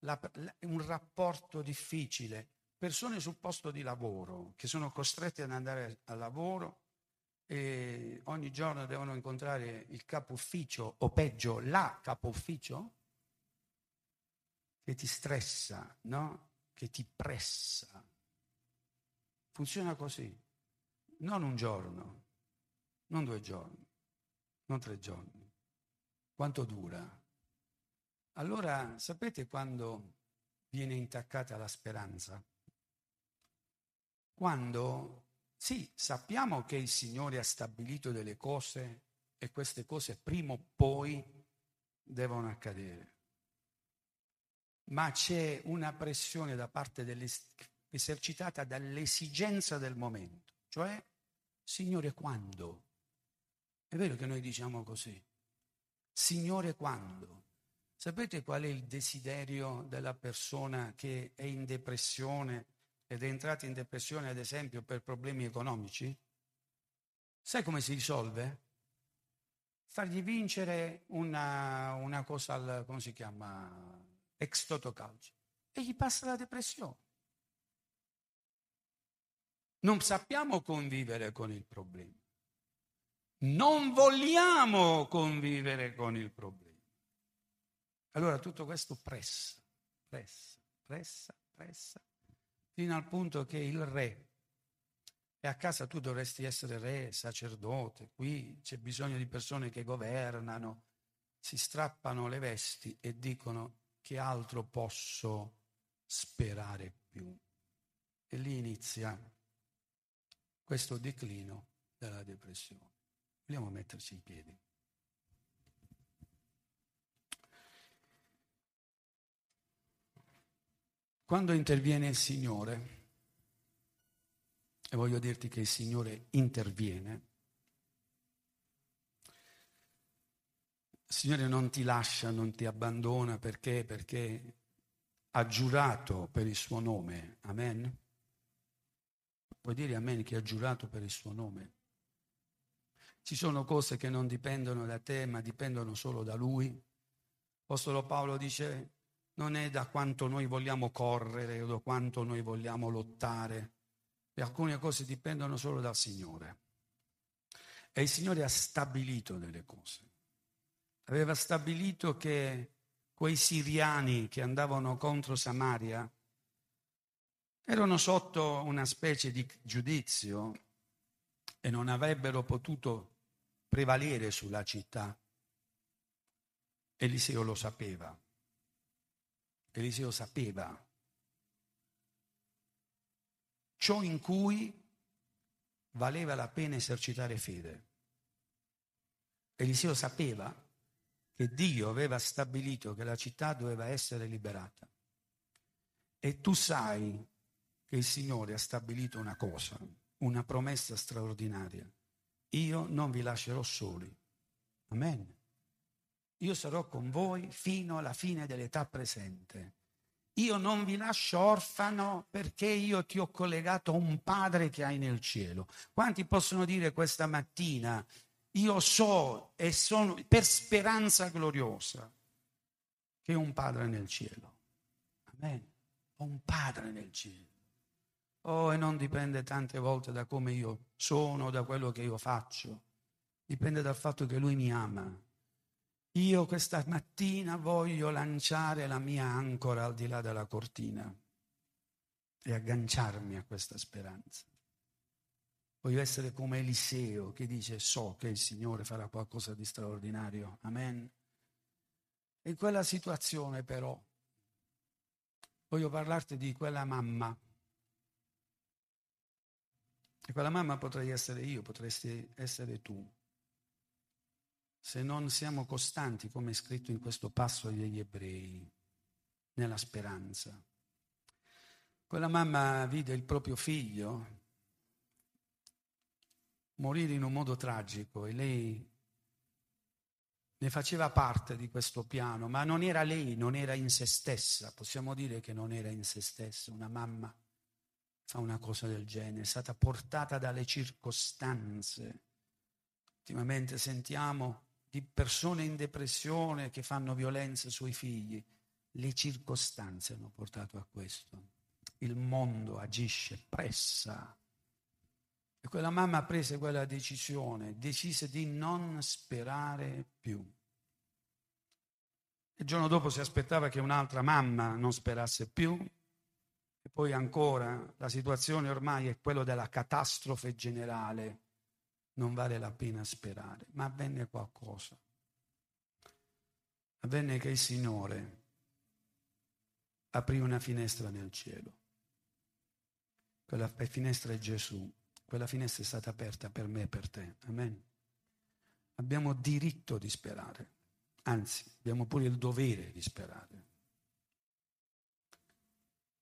La, la, un rapporto difficile, persone sul posto di lavoro che sono costrette ad andare al lavoro e ogni giorno devono incontrare il capo ufficio o peggio la capo ufficio che ti stressa, no? Che ti pressa. Funziona così. Non un giorno, non due giorni, non tre giorni. Quanto dura? Allora, sapete quando viene intaccata la speranza? Quando sì, sappiamo che il Signore ha stabilito delle cose e queste cose prima o poi devono accadere. Ma c'è una pressione da parte esercitata dall'esigenza del momento, cioè, Signore, quando? È vero che noi diciamo così. Signore, quando? Sapete qual è il desiderio della persona che è in depressione ed è entrata in depressione, ad esempio, per problemi economici, sai come si risolve? Fargli vincere una, una cosa, al, come si chiama, ex toto calcio, e gli passa la depressione. Non sappiamo convivere con il problema. Non vogliamo convivere con il problema. Allora tutto questo pressa, pressa, pressa, pressa, fino al punto che il re, e a casa tu dovresti essere re, sacerdote, qui c'è bisogno di persone che governano, si strappano le vesti e dicono che altro posso sperare più. E lì inizia questo declino della depressione. Vogliamo metterci in piedi. Quando interviene il Signore, e voglio dirti che il Signore interviene, il Signore non ti lascia, non ti abbandona perché? Perché ha giurato per il suo nome. Amen? Puoi dire amen che ha giurato per il suo nome? Ci sono cose che non dipendono da te, ma dipendono solo da Lui. Apostolo Paolo dice non è da quanto noi vogliamo correre o da quanto noi vogliamo lottare. E alcune cose dipendono solo dal Signore. E il Signore ha stabilito delle cose. Aveva stabilito che quei siriani che andavano contro Samaria erano sotto una specie di giudizio e non avrebbero potuto prevalere sulla città. Eliseo lo sapeva. Eliseo sapeva. Ciò in cui valeva la pena esercitare fede. Eliseo sapeva che Dio aveva stabilito che la città doveva essere liberata. E tu sai che il Signore ha stabilito una cosa, una promessa straordinaria. Io non vi lascerò soli. Amen. Io sarò con voi fino alla fine dell'età presente. Io non vi lascio orfano perché io ti ho collegato a un padre che hai nel cielo. Quanti possono dire questa mattina, io so e sono per speranza gloriosa che ho un padre nel cielo. Amen. Ho un padre nel cielo. Oh, e non dipende tante volte da come io sono, da quello che io faccio. Dipende dal fatto che lui mi ama io questa mattina voglio lanciare la mia ancora al di là della cortina e agganciarmi a questa speranza. Voglio essere come Eliseo che dice so che il Signore farà qualcosa di straordinario. Amen. In quella situazione però voglio parlarti di quella mamma. E quella mamma potrei essere io, potresti essere tu se non siamo costanti, come è scritto in questo passo degli ebrei, nella speranza. Quella mamma vide il proprio figlio morire in un modo tragico e lei ne faceva parte di questo piano, ma non era lei, non era in se stessa, possiamo dire che non era in se stessa, una mamma fa una cosa del genere, è stata portata dalle circostanze. Ultimamente sentiamo di persone in depressione che fanno violenza sui figli. Le circostanze hanno portato a questo. Il mondo agisce, pressa. E quella mamma prese quella decisione, decise di non sperare più. Il giorno dopo si aspettava che un'altra mamma non sperasse più, e poi ancora la situazione ormai è quella della catastrofe generale non vale la pena sperare, ma avvenne qualcosa. Avvenne che il Signore aprì una finestra nel cielo. Quella finestra è Gesù. Quella finestra è stata aperta per me e per te. Amen. Abbiamo diritto di sperare, anzi abbiamo pure il dovere di sperare.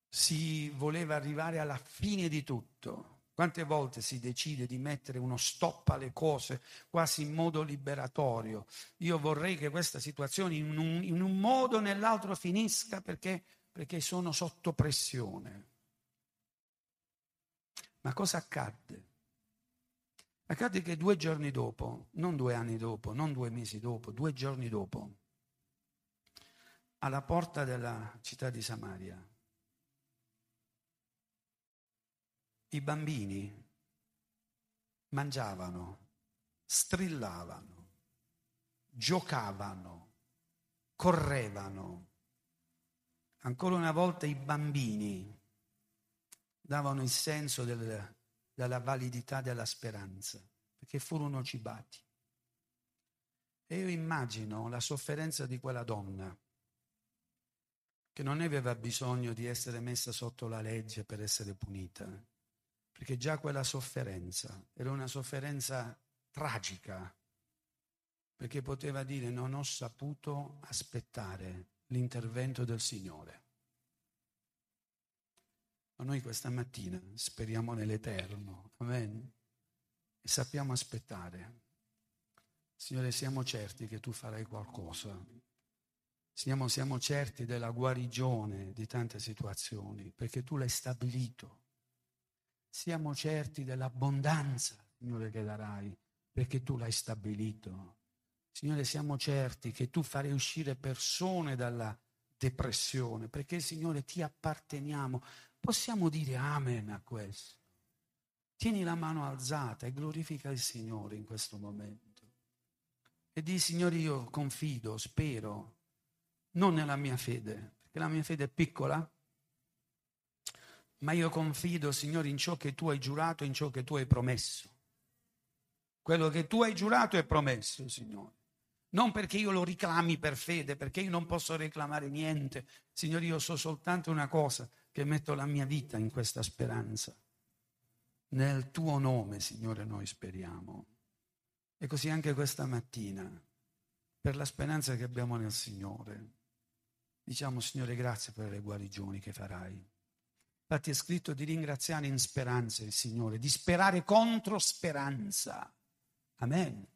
Si voleva arrivare alla fine di tutto, quante volte si decide di mettere uno stop alle cose quasi in modo liberatorio? Io vorrei che questa situazione in un, in un modo o nell'altro finisca perché, perché sono sotto pressione. Ma cosa accadde? Accadde che due giorni dopo, non due anni dopo, non due mesi dopo, due giorni dopo, alla porta della città di Samaria, i bambini mangiavano, strillavano, giocavano, correvano. Ancora una volta i bambini davano il senso del, della validità della speranza, perché furono cibati. E io immagino la sofferenza di quella donna che non aveva bisogno di essere messa sotto la legge per essere punita perché già quella sofferenza era una sofferenza tragica, perché poteva dire non ho saputo aspettare l'intervento del Signore. Ma noi questa mattina speriamo nell'Eterno, amen, e sappiamo aspettare. Signore, siamo certi che tu farai qualcosa. Siamo, siamo certi della guarigione di tante situazioni, perché tu l'hai stabilito siamo certi dell'abbondanza, Signore, che darai, perché tu l'hai stabilito. Signore, siamo certi che tu farai uscire persone dalla depressione, perché, Signore, ti apparteniamo. Possiamo dire amen a questo. Tieni la mano alzata e glorifica il Signore in questo momento. E di Signore, io confido, spero, non nella mia fede, perché la mia fede è piccola, ma io confido, Signore, in ciò che tu hai giurato in ciò che tu hai promesso. Quello che tu hai giurato e promesso, Signore. Non perché io lo riclami per fede, perché io non posso reclamare niente. Signore, io so soltanto una cosa, che metto la mia vita in questa speranza. Nel tuo nome, Signore, noi speriamo. E così anche questa mattina, per la speranza che abbiamo nel Signore, diciamo, Signore, grazie per le guarigioni che farai. Infatti è scritto di ringraziare in speranza il Signore, di sperare contro speranza. Amen.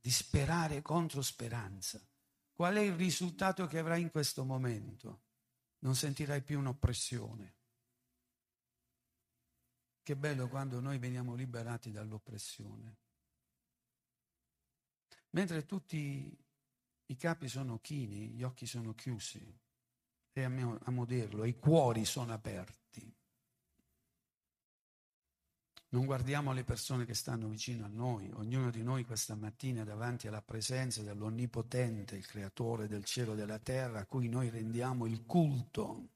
Di sperare contro speranza. Qual è il risultato che avrai in questo momento? Non sentirai più un'oppressione. Che bello quando noi veniamo liberati dall'oppressione. Mentre tutti i capi sono chini, gli occhi sono chiusi, e amiamo dirlo, i cuori sono aperti. Non guardiamo le persone che stanno vicino a noi, ognuno di noi questa mattina davanti alla presenza dell'Onnipotente, il Creatore del cielo e della terra, a cui noi rendiamo il culto.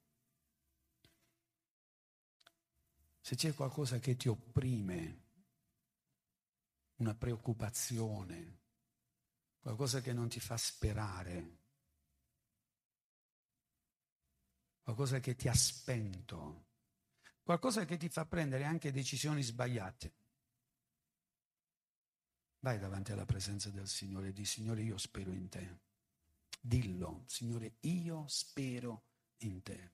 Se c'è qualcosa che ti opprime, una preoccupazione, qualcosa che non ti fa sperare, qualcosa che ti ha spento, qualcosa che ti fa prendere anche decisioni sbagliate. Vai davanti alla presenza del Signore e di Signore io spero in te. Dillo, Signore, io spero in te.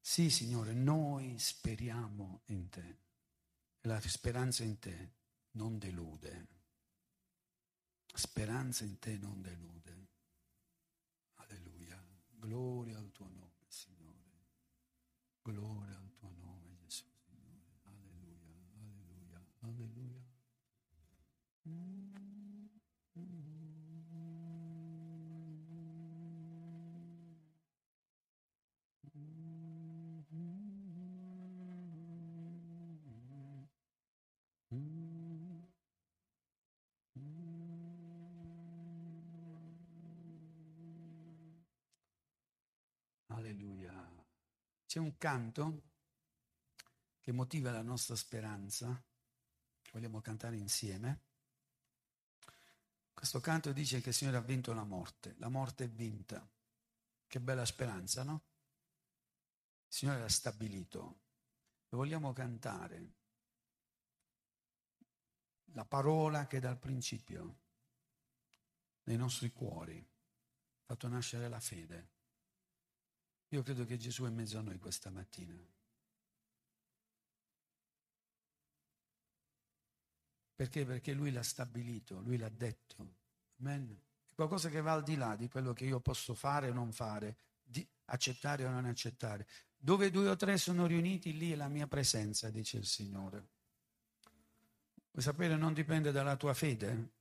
Sì, Signore, noi speriamo in te. La speranza in te non delude. Speranza in te non delude. Alleluia. Gloria al tuo nome, Signore. Gloria al tuo nome, Gesù, Signore. Alleluia, alleluia, alleluia. Alleluia. C'è un canto che motiva la nostra speranza, vogliamo cantare insieme. Questo canto dice che il Signore ha vinto la morte, la morte è vinta. Che bella speranza, no? Il Signore l'ha stabilito. Lo vogliamo cantare. La parola che dal principio nei nostri cuori ha fatto nascere la fede. Io credo che Gesù è in mezzo a noi questa mattina. Perché? Perché Lui l'ha stabilito, Lui l'ha detto. Amen. È qualcosa che va al di là di quello che io posso fare o non fare, di accettare o non accettare. Dove due o tre sono riuniti, lì è la mia presenza, dice il Signore. Vuoi sapere, non dipende dalla tua fede.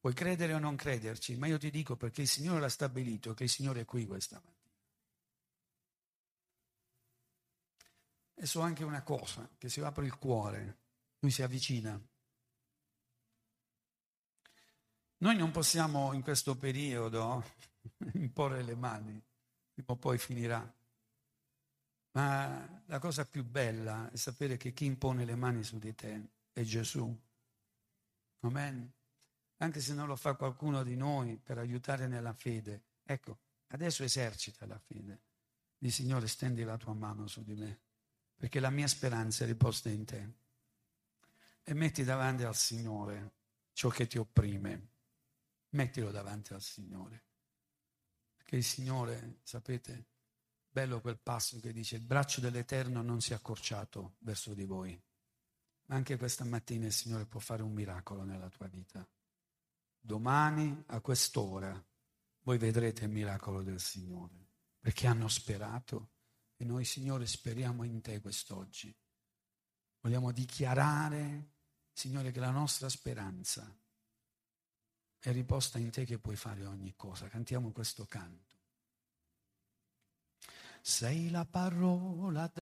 Puoi credere o non crederci, ma io ti dico perché il Signore l'ha stabilito, che il Signore è qui questa mattina. E so anche una cosa, che se apre il cuore, lui si avvicina. Noi non possiamo in questo periodo imporre le mani, prima o poi finirà. Ma la cosa più bella è sapere che chi impone le mani su di te è Gesù. Amen. Anche se non lo fa qualcuno di noi per aiutare nella fede. Ecco, adesso esercita la fede. Di Signore, stendi la tua mano su di me perché la mia speranza è riposta in te. E metti davanti al Signore ciò che ti opprime. Mettilo davanti al Signore. Perché il Signore, sapete, bello quel passo che dice il braccio dell'Eterno non si è accorciato verso di voi. Ma anche questa mattina il Signore può fare un miracolo nella tua vita. Domani a quest'ora voi vedrete il miracolo del Signore, perché hanno sperato e noi, Signore, speriamo in Te quest'oggi. Vogliamo dichiarare, Signore, che la nostra speranza è riposta in Te che puoi fare ogni cosa. Cantiamo questo canto. Sei la parola